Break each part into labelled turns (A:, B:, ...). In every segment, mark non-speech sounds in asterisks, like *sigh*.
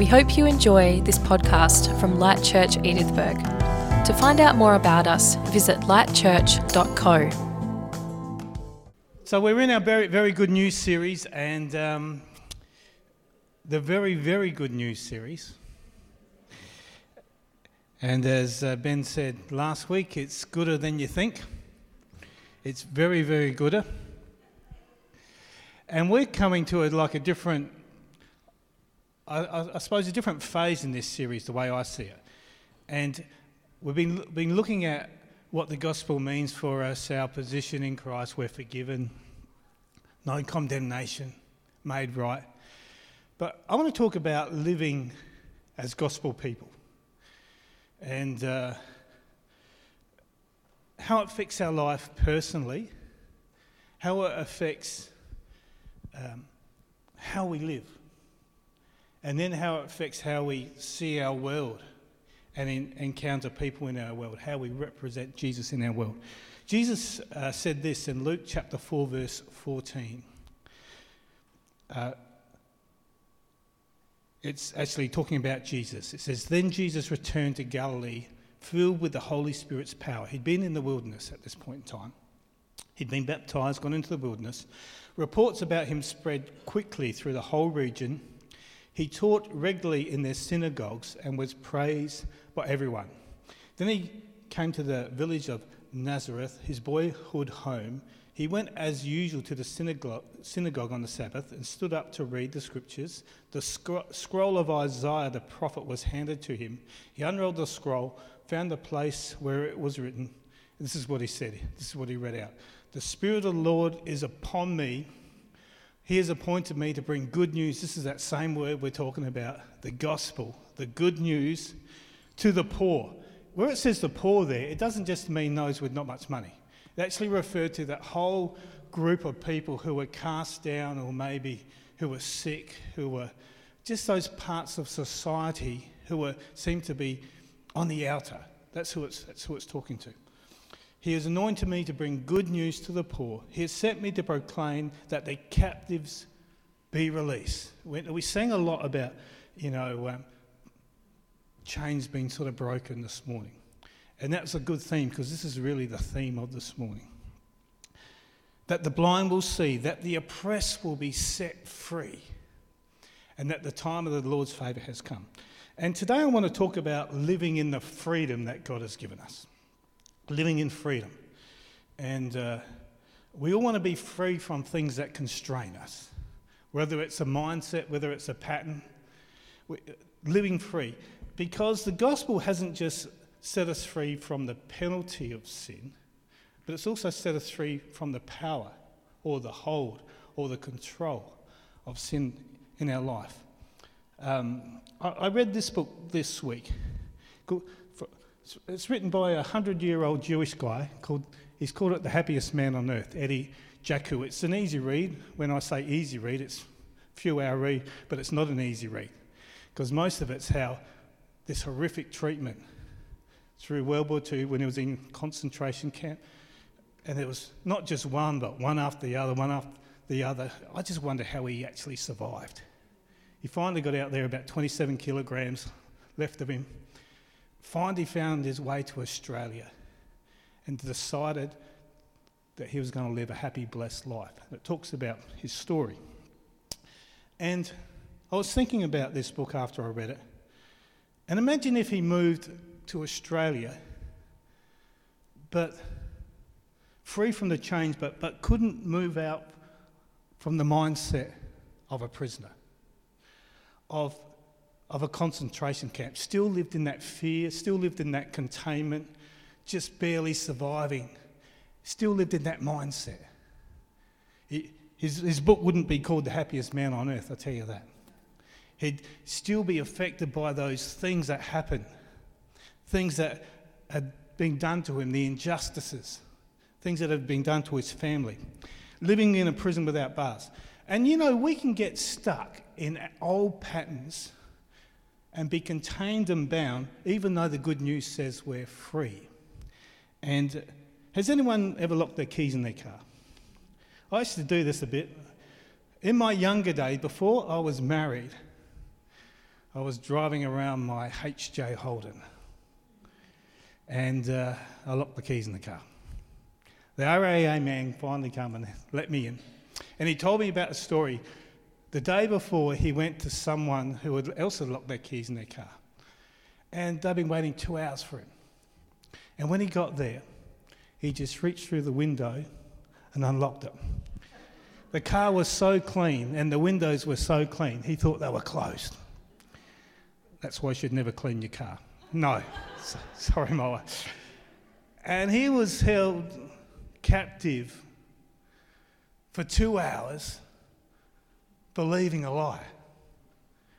A: We hope you enjoy this podcast from Light Church Edithburgh. To find out more about us, visit lightchurch.co.
B: So we're in our very, very good news series, and um, the very, very good news series. And as uh, Ben said last week, it's gooder than you think. It's very, very gooder. And we're coming to a, like a different, I, I, suppose, a different phase in this series, the way I see it. And we've been, been looking at what the gospel means for us, our position in Christ, we're forgiven, no condemnation, made right. But I want to talk about living as gospel people and uh, how it affects our life personally, how it affects um, how we live, and then how it affects how we see our world and in, encounter people in our world, how we represent Jesus in our world. Jesus uh, said this in Luke chapter 4, verse 14. Uh, it's actually talking about Jesus. It says, Then Jesus returned to Galilee, filled with the Holy Spirit's power. He'd been in the wilderness at this point in time. He'd been baptized, gone into the wilderness. Reports about him spread quickly through the whole region. He taught regularly in their synagogues and was praised by everyone. Then he came to the village of Nazareth, his boyhood home. He went as usual to the synagogue, on the Sabbath and stood up to read the scriptures. The scroll of Isaiah the prophet was handed to him. He unrolled the scroll, found the place where it was written. This is what he said. This is what he read out. The Spirit of the Lord is upon me. He has appointed me to bring good news. This is that same word we're talking about the gospel, the good news to the poor. Where it says the poor there, it doesn't just mean those with not much money. It actually referred to that whole group of people who were cast down or maybe who were sick, who were just those parts of society who were seemed to be on the outer. That's who it's, that's who it's talking to. He has anointed me to bring good news to the poor. He has sent me to proclaim that the captives be released. We sang a lot about, you know, um, chains being sort of broken this morning. And that's a good theme because this is really the theme of this morning. That the blind will see, that the oppressed will be set free, and that the time of the Lord's favour has come. And today I want to talk about living in the freedom that God has given us living in freedom. And uh, we all want to be free from things that constrain us, whether it's a mindset, whether it's a pattern, living free. Because the gospel hasn't just set us free from the penalty of sin, but it's also set us free from the power or the hold or the control of sin in our life. Um, I, I read this book this week it's written by a hundred year old Jewish guy called, he's called it The Happiest Man on Earth, Eddie Jaku. It's an easy read. When I say easy read, it's a few hour read, but it's not an easy read because most of it's how this horrific treatment through World War II when he was in concentration camp, and it was not just one, but one after the other, one after the other. I just wonder how he actually survived. He finally got out there about 27 kilograms left of him finally found his way to Australia and decided that he was going to live a happy, blessed life. It talks about his story. And I was thinking about this book after I read it. And imagine if he moved to Australia, but free from the chains, but, but couldn't move out from the mindset of a prisoner, of of a concentration camp, still lived in that fear, still lived in that containment, just barely surviving, still lived in that mindset. his, his book wouldn't be called The Happiest Man on Earth, I'll tell you that. He'd still be affected by those things that happened, things that had been done to him, the injustices, things that had been done to his family, living in a prison without bars. And you know, we can get stuck in old patterns and be contained and bound, even though the good news says we're free. And has anyone ever locked their keys in their car? I used to do this a bit. In my younger day, before I was married, I was driving around my HJ Holden and uh, I locked the keys in the car. The RAA man finally came and let me in. And he told me about a story. The day before, he went to someone who had also locked their keys in their car. And they'd been waiting two hours for him. And when he got there, he just reached through the window and unlocked it. The car was so clean and the windows were so clean, he thought they were closed. That's why you should never clean your car. No, *laughs* sorry, Moa. And he was held captive for two hours believing a lie.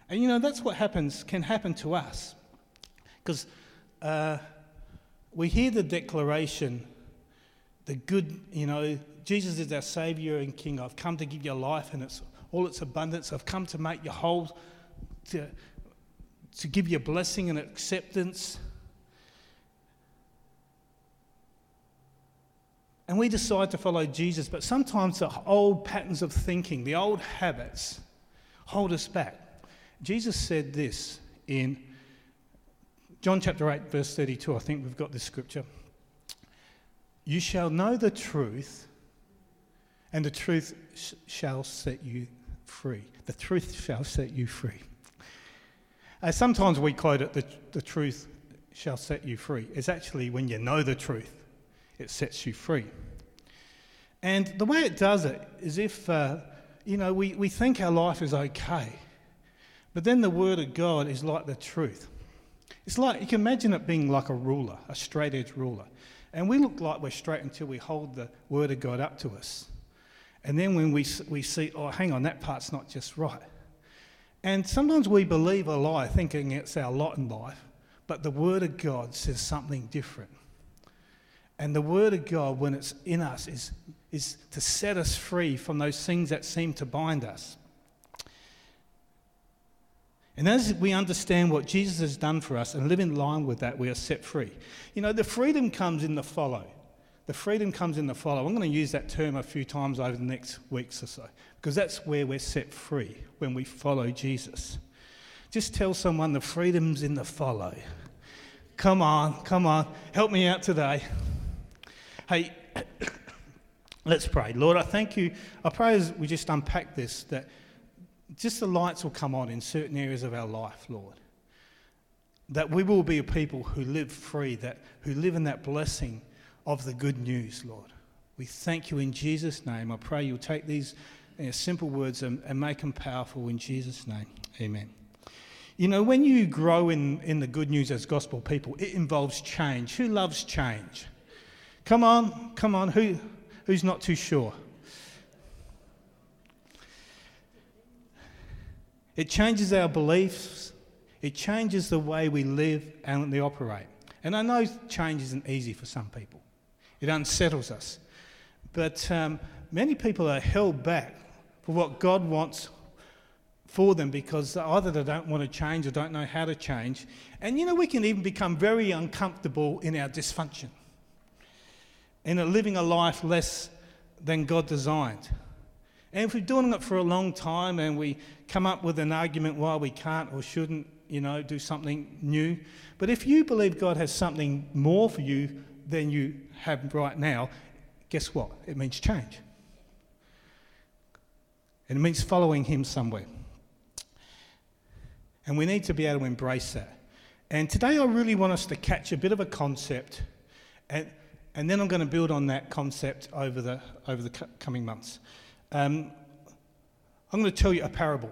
B: And you know, that's what happens, can happen to us. Because uh, we hear the declaration, the good, you know, Jesus is our Saviour and King. I've come to give you life and its all its abundance. I've come to make you whole, to, to give you blessing and acceptance. And we decide to follow Jesus, but sometimes the old patterns of thinking, the old habits, hold us back. Jesus said this in John chapter 8, verse 32. I think we've got this scripture. You shall know the truth, and the truth sh- shall set you free. The truth shall set you free. Uh, sometimes we quote it, the, the truth shall set you free. It's actually when you know the truth, it sets you free. And the way it does it is if, uh, you know, we, we think our life is okay, but then the Word of God is like the truth. It's like, you can imagine it being like a ruler, a straight edge ruler. And we look like we're straight until we hold the Word of God up to us. And then when we, we see, oh, hang on, that part's not just right. And sometimes we believe a lie thinking it's our lot in life, but the Word of God says something different. And the Word of God, when it's in us, is, is to set us free from those things that seem to bind us. And as we understand what Jesus has done for us and live in line with that, we are set free. You know, the freedom comes in the follow. The freedom comes in the follow. I'm going to use that term a few times over the next weeks or so because that's where we're set free when we follow Jesus. Just tell someone the freedom's in the follow. Come on, come on, help me out today. Hey, let's pray. Lord, I thank you. I pray as we just unpack this that just the lights will come on in certain areas of our life, Lord. That we will be a people who live free, that who live in that blessing of the good news, Lord. We thank you in Jesus' name. I pray you'll take these you know, simple words and, and make them powerful in Jesus' name. Amen. You know, when you grow in, in the good news as gospel people, it involves change. Who loves change? Come on, come on. Who, who's not too sure? It changes our beliefs, it changes the way we live and we operate. And I know change isn't easy for some people, it unsettles us. But um, many people are held back for what God wants for them because either they don't want to change or don't know how to change. And you know, we can even become very uncomfortable in our dysfunction, in living a life less than God designed. And if we're doing it for a long time and we come up with an argument why we can't or shouldn't, you know, do something new. But if you believe God has something more for you than you have right now, guess what? It means change. And it means following Him somewhere. And we need to be able to embrace that. And today I really want us to catch a bit of a concept, and, and then I'm going to build on that concept over the, over the coming months. Um, I'm going to tell you a parable.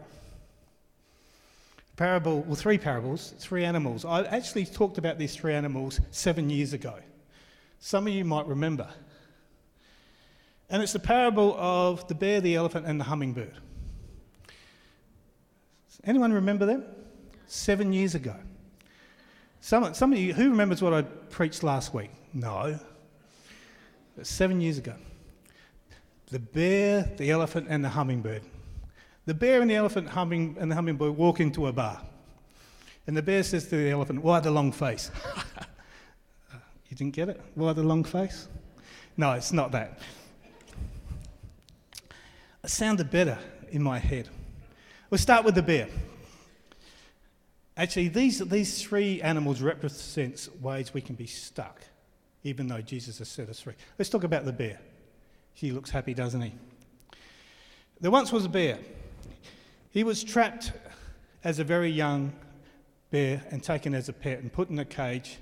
B: Parable, well, three parables, three animals. I actually talked about these three animals seven years ago. Some of you might remember. And it's the parable of the bear, the elephant, and the hummingbird. Anyone remember them? Seven years ago. Some, some of you, who remembers what I preached last week? No. Seven years ago. The bear, the elephant, and the hummingbird. The bear and the elephant humming, and the hummingbird walk into a bar. And the bear says to the elephant, Why the long face? *laughs* you didn't get it? Why the long face? No, it's not that. It sounded better in my head. We'll start with the bear. Actually, these, these three animals represents ways we can be stuck, even though Jesus has set us free. Let's talk about the bear. He looks happy, doesn't he? There once was a bear. He was trapped as a very young bear and taken as a pet and put in a cage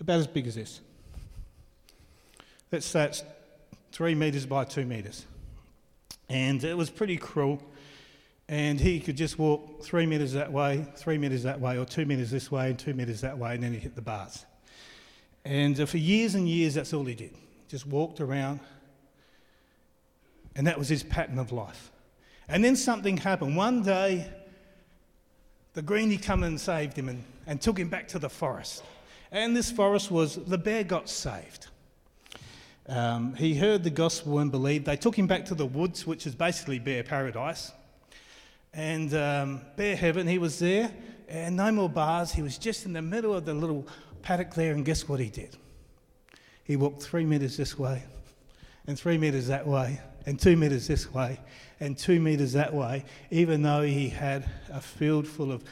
B: about as big as this. Let's say it's three metres by two metres. And it was pretty cruel and he could just walk three metres that way, three metres that way, or two metres this way, and two metres that way, and then he hit the bars. And uh, for years and years, that's all he did. Just walked around, and that was his pattern of life. And then something happened. One day, the greenie came and saved him and, and took him back to the forest. And this forest was the bear got saved. Um, he heard the gospel and believed. They took him back to the woods, which is basically bear paradise and um, Bear Heaven, he was there, and no more bars. He was just in the middle of the little paddock there, and guess what he did? He walked three metres this way, and three metres that way, and two metres this way, and two metres that way, even though he had a field full of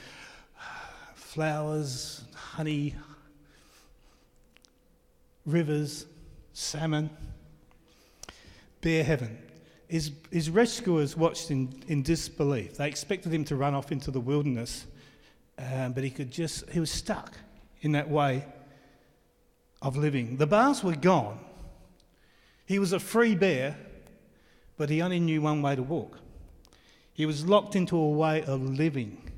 B: flowers, honey, rivers, salmon. Bear Heaven. His, his rescuers watched in, in disbelief. They expected him to run off into the wilderness, um, but he could just, he was stuck in that way of living. The bars were gone. He was a free bear, but he only knew one way to walk. He was locked into a way of living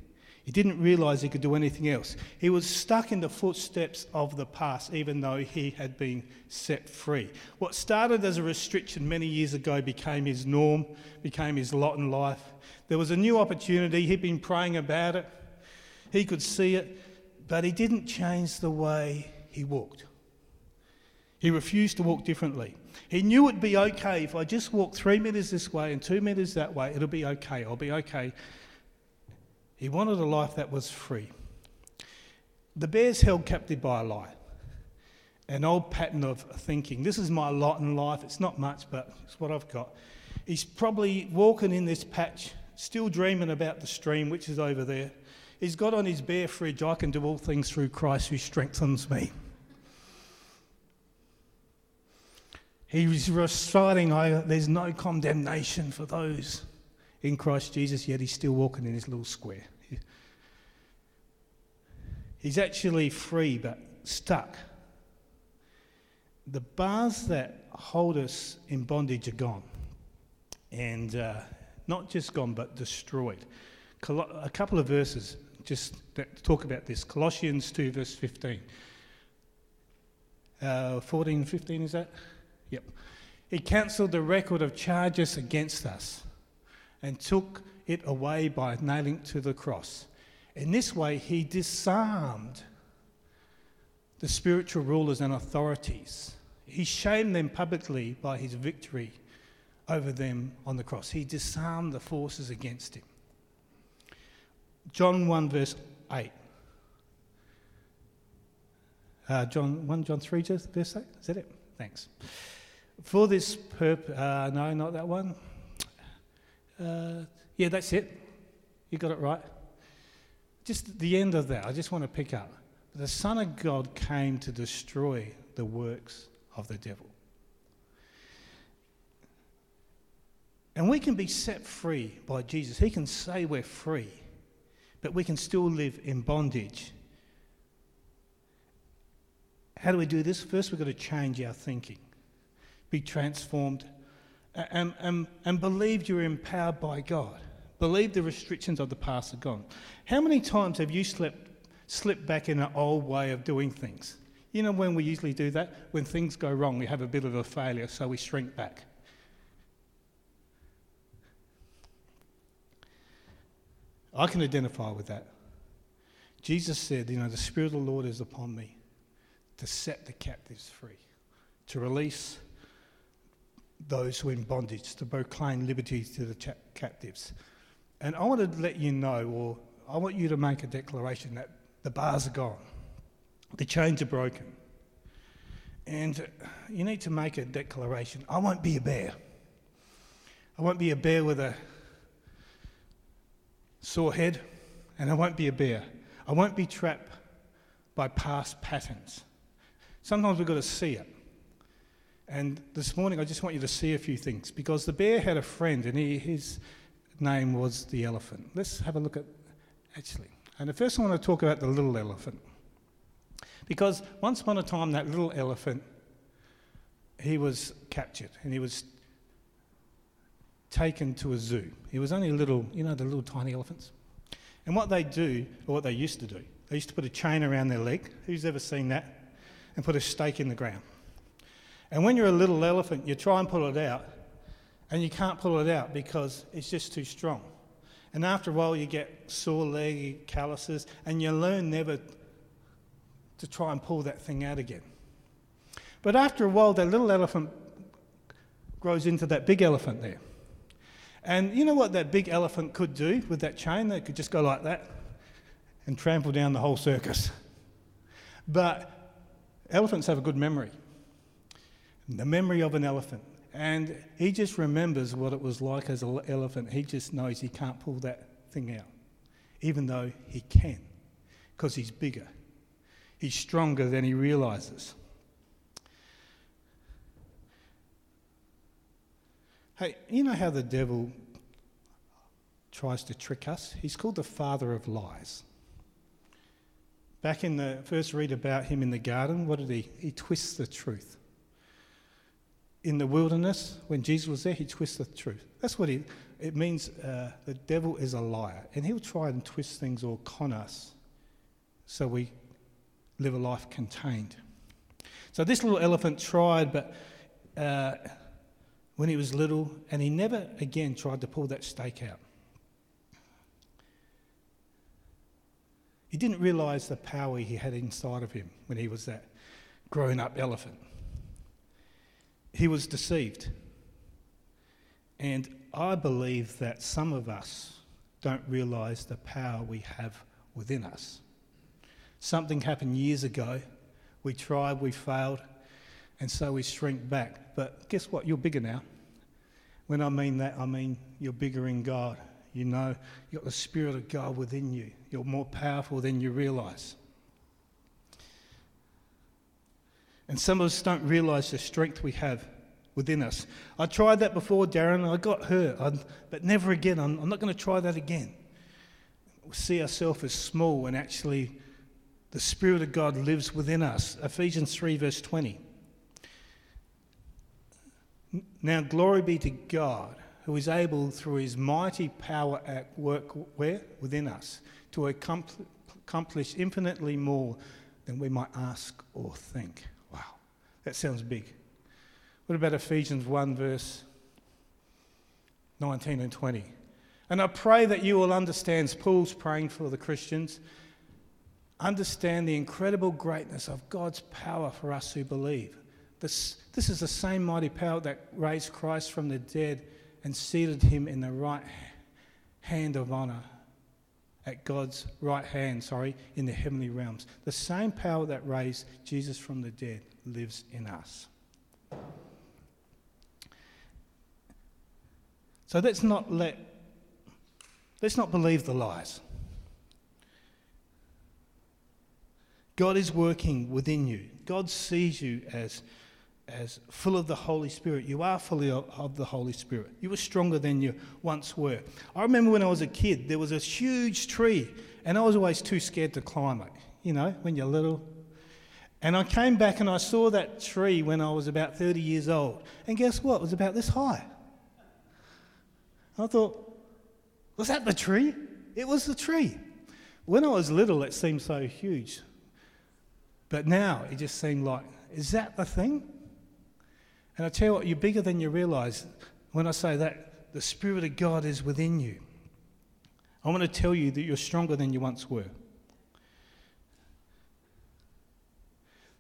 B: he didn't realize he could do anything else. He was stuck in the footsteps of the past, even though he had been set free. What started as a restriction many years ago became his norm, became his lot in life. There was a new opportunity. He'd been praying about it, he could see it, but he didn't change the way he walked. He refused to walk differently. He knew it'd be okay if I just walk three metres this way and two metres that way, it'll be okay. I'll be okay he wanted a life that was free. The bear's held captive by a lie, an old pattern of thinking. This is my lot in life. It's not much, but it's what I've got. He's probably walking in this patch, still dreaming about the stream, which is over there. He's got on his bear fridge, I can do all things through Christ who strengthens me. He's reciting, There's no condemnation for those in Christ Jesus, yet he's still walking in his little square. He's actually free but stuck. The bars that hold us in bondage are gone. And uh, not just gone, but destroyed. A couple of verses just talk about this. Colossians 2, verse 15. Uh, 14, 15 is that? Yep. He cancelled the record of charges against us and took it away by nailing it to the cross. In this way, he disarmed the spiritual rulers and authorities. He shamed them publicly by his victory over them on the cross. He disarmed the forces against him. John 1, verse 8. Uh, John 1 John 3, verse 8. Is that it? Thanks. For this purpose, uh, no, not that one. Uh, yeah, that's it. You got it right. Just the end of that, I just want to pick up. The Son of God came to destroy the works of the devil. And we can be set free by Jesus. He can say we're free, but we can still live in bondage. How do we do this? First, we've got to change our thinking, be transformed and, and, and believed you're empowered by God. Believe the restrictions of the past are gone. How many times have you slipped, slipped back in an old way of doing things? You know when we usually do that? When things go wrong, we have a bit of a failure, so we shrink back. I can identify with that. Jesus said, You know, the Spirit of the Lord is upon me to set the captives free, to release those who are in bondage, to proclaim liberty to the captives. And I want to let you know, or I want you to make a declaration that the bars are gone, the chains are broken. And you need to make a declaration I won't be a bear. I won't be a bear with a sore head, and I won't be a bear. I won't be trapped by past patterns. Sometimes we've got to see it. And this morning, I just want you to see a few things because the bear had a friend, and he, his name was the elephant. Let's have a look at actually. And the first, I want to talk about the little elephant. Because once upon a time, that little elephant, he was captured and he was taken to a zoo. He was only a little, you know, the little tiny elephants. And what they do, or what they used to do, they used to put a chain around their leg. Who's ever seen that? And put a stake in the ground. And when you're a little elephant, you try and pull it out, and you can't pull it out because it's just too strong. And after a while, you get sore leg, calluses, and you learn never to try and pull that thing out again. But after a while, that little elephant grows into that big elephant there. And you know what that big elephant could do with that chain? They could just go like that and trample down the whole circus. But elephants have a good memory the memory of an elephant. And he just remembers what it was like as an elephant. He just knows he can't pull that thing out, even though he can, because he's bigger. He's stronger than he realizes. Hey, you know how the devil tries to trick us? He's called the father of lies. Back in the first read about him in the garden, what did he? He twists the truth in the wilderness, when Jesus was there, he twisted the truth. That's what he, it means uh, the devil is a liar. And he'll try and twist things or con us so we live a life contained. So this little elephant tried, but uh, when he was little, and he never again tried to pull that stake out. He didn't realize the power he had inside of him when he was that grown up elephant he was deceived. And I believe that some of us don't realise the power we have within us. Something happened years ago. We tried, we failed, and so we shrink back. But guess what? You're bigger now. When I mean that, I mean you're bigger in God. You know, you've got the Spirit of God within you. You're more powerful than you realise. And some of us don't realize the strength we have within us. I tried that before, Darren, I got hurt, I'd, but never again. I'm, I'm not going to try that again. We see ourselves as small, and actually, the Spirit of God lives within us. Ephesians 3, verse 20. Now, glory be to God, who is able, through his mighty power at work where? Within us, to accomplish infinitely more than we might ask or think. That sounds big. What about Ephesians 1, verse 19 and 20? And I pray that you will understand, Paul's praying for the Christians, understand the incredible greatness of God's power for us who believe. This, this is the same mighty power that raised Christ from the dead and seated him in the right hand of honour, at God's right hand, sorry, in the heavenly realms. The same power that raised Jesus from the dead lives in us. So let's not let let's not believe the lies. God is working within you. God sees you as, as full of the Holy Spirit. You are fully of the Holy Spirit. You are stronger than you once were. I remember when I was a kid, there was a huge tree, and I was always too scared to climb it. You know, when you're little, and I came back and I saw that tree when I was about 30 years old. And guess what? It was about this high. I thought, was that the tree? It was the tree. When I was little, it seemed so huge. But now it just seemed like, is that the thing? And I tell you what, you're bigger than you realize when I say that the Spirit of God is within you. I want to tell you that you're stronger than you once were.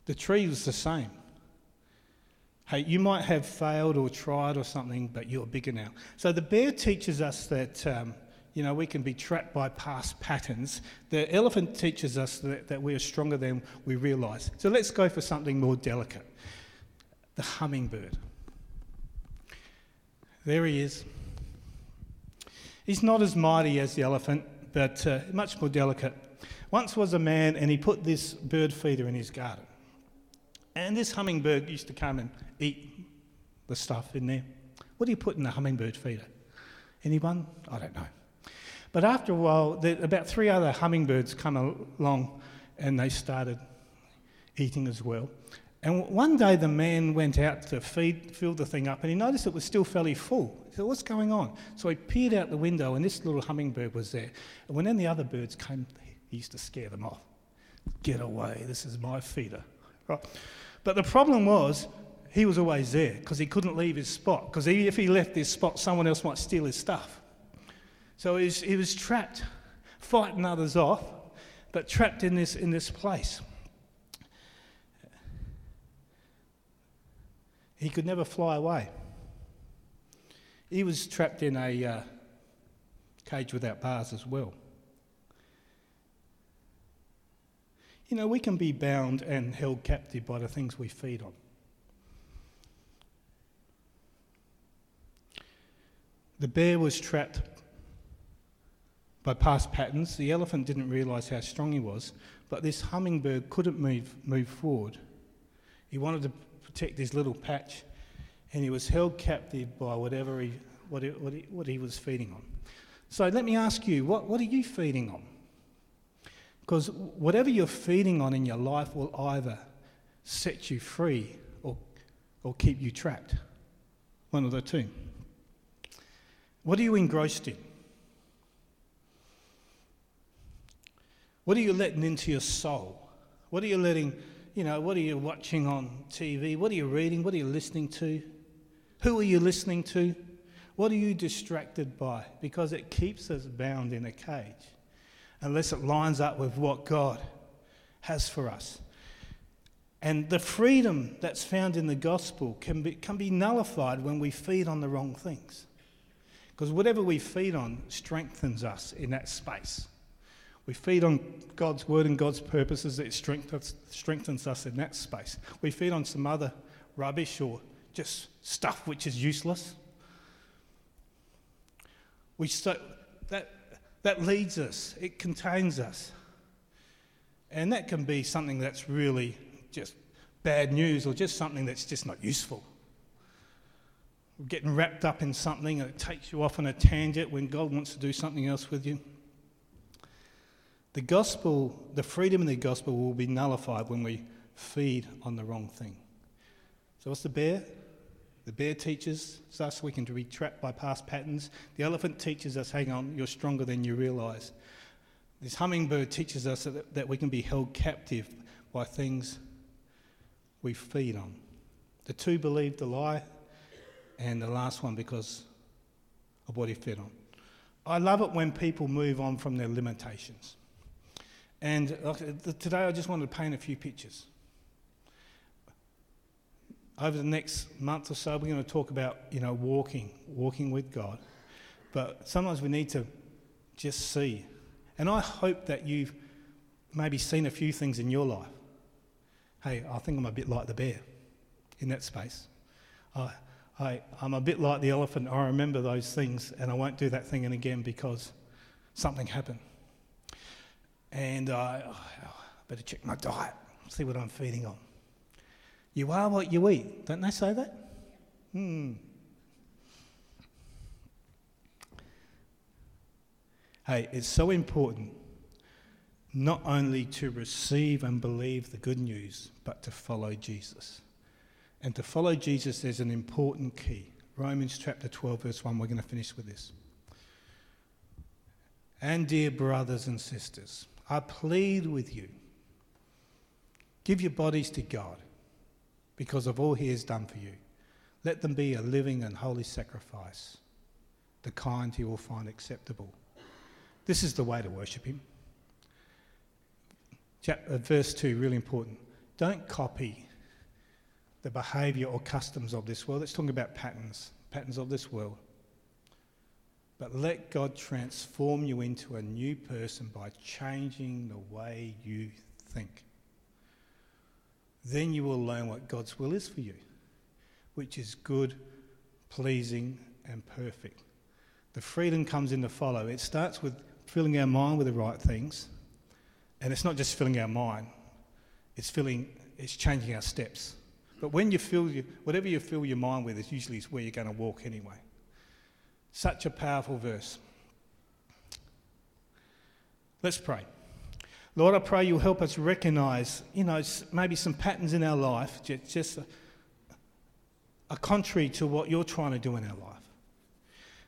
B: The tree was the same. Hey, you might have failed or tried or something, but you're bigger now. So the bear teaches us that, um, you know, we can be trapped by past patterns. The elephant teaches us that, that we are stronger than we realise. So let's go for something more delicate the hummingbird. There he is. He's not as mighty as the elephant, but uh, much more delicate. Once was a man, and he put this bird feeder in his garden. And this hummingbird used to come and eat the stuff in there. What do you put in a hummingbird feeder? Anyone? I don't know. But after a while, about three other hummingbirds come along and they started eating as well. And one day the man went out to feed, fill the thing up, and he noticed it was still fairly full. He said, What's going on? So he peered out the window, and this little hummingbird was there. And when then the other birds came, he used to scare them off. Get away, this is my feeder. Right. But the problem was, he was always there because he couldn't leave his spot. Because if he left his spot, someone else might steal his stuff. So he was, he was trapped, fighting others off, but trapped in this, in this place. He could never fly away. He was trapped in a uh, cage without bars as well. You know, we can be bound and held captive by the things we feed on. The bear was trapped by past patterns. The elephant didn't realise how strong he was, but this hummingbird couldn't move, move forward. He wanted to protect his little patch, and he was held captive by whatever he, what he, what he, what he was feeding on. So let me ask you, what, what are you feeding on? Because whatever you're feeding on in your life will either set you free or, or keep you trapped. One of the two. What are you engrossed in? What are you letting into your soul? What are you letting, you know, what are you watching on TV? What are you reading? What are you listening to? Who are you listening to? What are you distracted by? Because it keeps us bound in a cage unless it lines up with what God has for us. And the freedom that's found in the gospel can be, can be nullified when we feed on the wrong things. Because whatever we feed on strengthens us in that space. We feed on God's word and God's purposes, it strengthens us in that space. We feed on some other rubbish or just stuff which is useless. We so, that, that leads us, it contains us. And that can be something that's really just bad news or just something that's just not useful getting wrapped up in something and it takes you off on a tangent when God wants to do something else with you. The gospel, the freedom in the gospel will be nullified when we feed on the wrong thing. So, what's the bear? The bear teaches us we can be trapped by past patterns. The elephant teaches us, hang on, you're stronger than you realize. This hummingbird teaches us that, that we can be held captive by things we feed on. The two believed the lie, and the last one because of what he fed on. I love it when people move on from their limitations. And today I just wanted to paint a few pictures. Over the next month or so, we're going to talk about, you know, walking, walking with God. But sometimes we need to just see. And I hope that you've maybe seen a few things in your life. Hey, I think I'm a bit like the bear in that space. I, I, I'm a bit like the elephant. I remember those things and I won't do that thing again because something happened. And I, oh, I better check my diet, see what I'm feeding on. You are what you eat. Don't they say that? Hmm. Hey, it's so important not only to receive and believe the good news, but to follow Jesus. And to follow Jesus, there's an important key. Romans chapter 12, verse 1, we're going to finish with this. And dear brothers and sisters, I plead with you give your bodies to God because of all he has done for you. Let them be a living and holy sacrifice, the kind he will find acceptable. This is the way to worship him. Chapter, uh, verse 2, really important. Don't copy the behavior or customs of this world. It's talking about patterns, patterns of this world. But let God transform you into a new person by changing the way you think. Then you will learn what God's will is for you, which is good, pleasing, and perfect. The freedom comes in to follow. It starts with filling our mind with the right things. And it's not just filling our mind, it's filling, it's changing our steps. But when you fill your, whatever you fill your mind with is usually where you're going to walk anyway. Such a powerful verse. Let's pray. Lord, I pray you'll help us recognize, you know, maybe some patterns in our life, just are contrary to what you're trying to do in our life.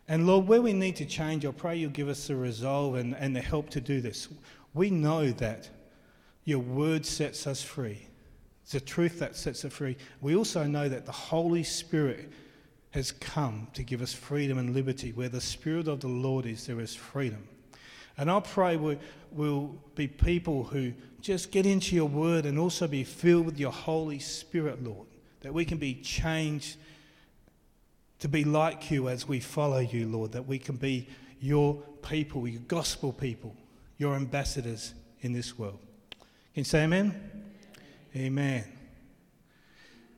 B: And Lord, where we need to change, I pray you'll give us the resolve and, and the help to do this. We know that your word sets us free. It's the truth that sets us free. We also know that the Holy Spirit has come to give us freedom and liberty. Where the Spirit of the Lord is, there is freedom. And I pray we, will be people who just get into your word and also be filled with your Holy Spirit, Lord, that we can be changed to be like you as we follow you, Lord, that we can be your people, your gospel people, your ambassadors in this world. Can you say amen? Amen.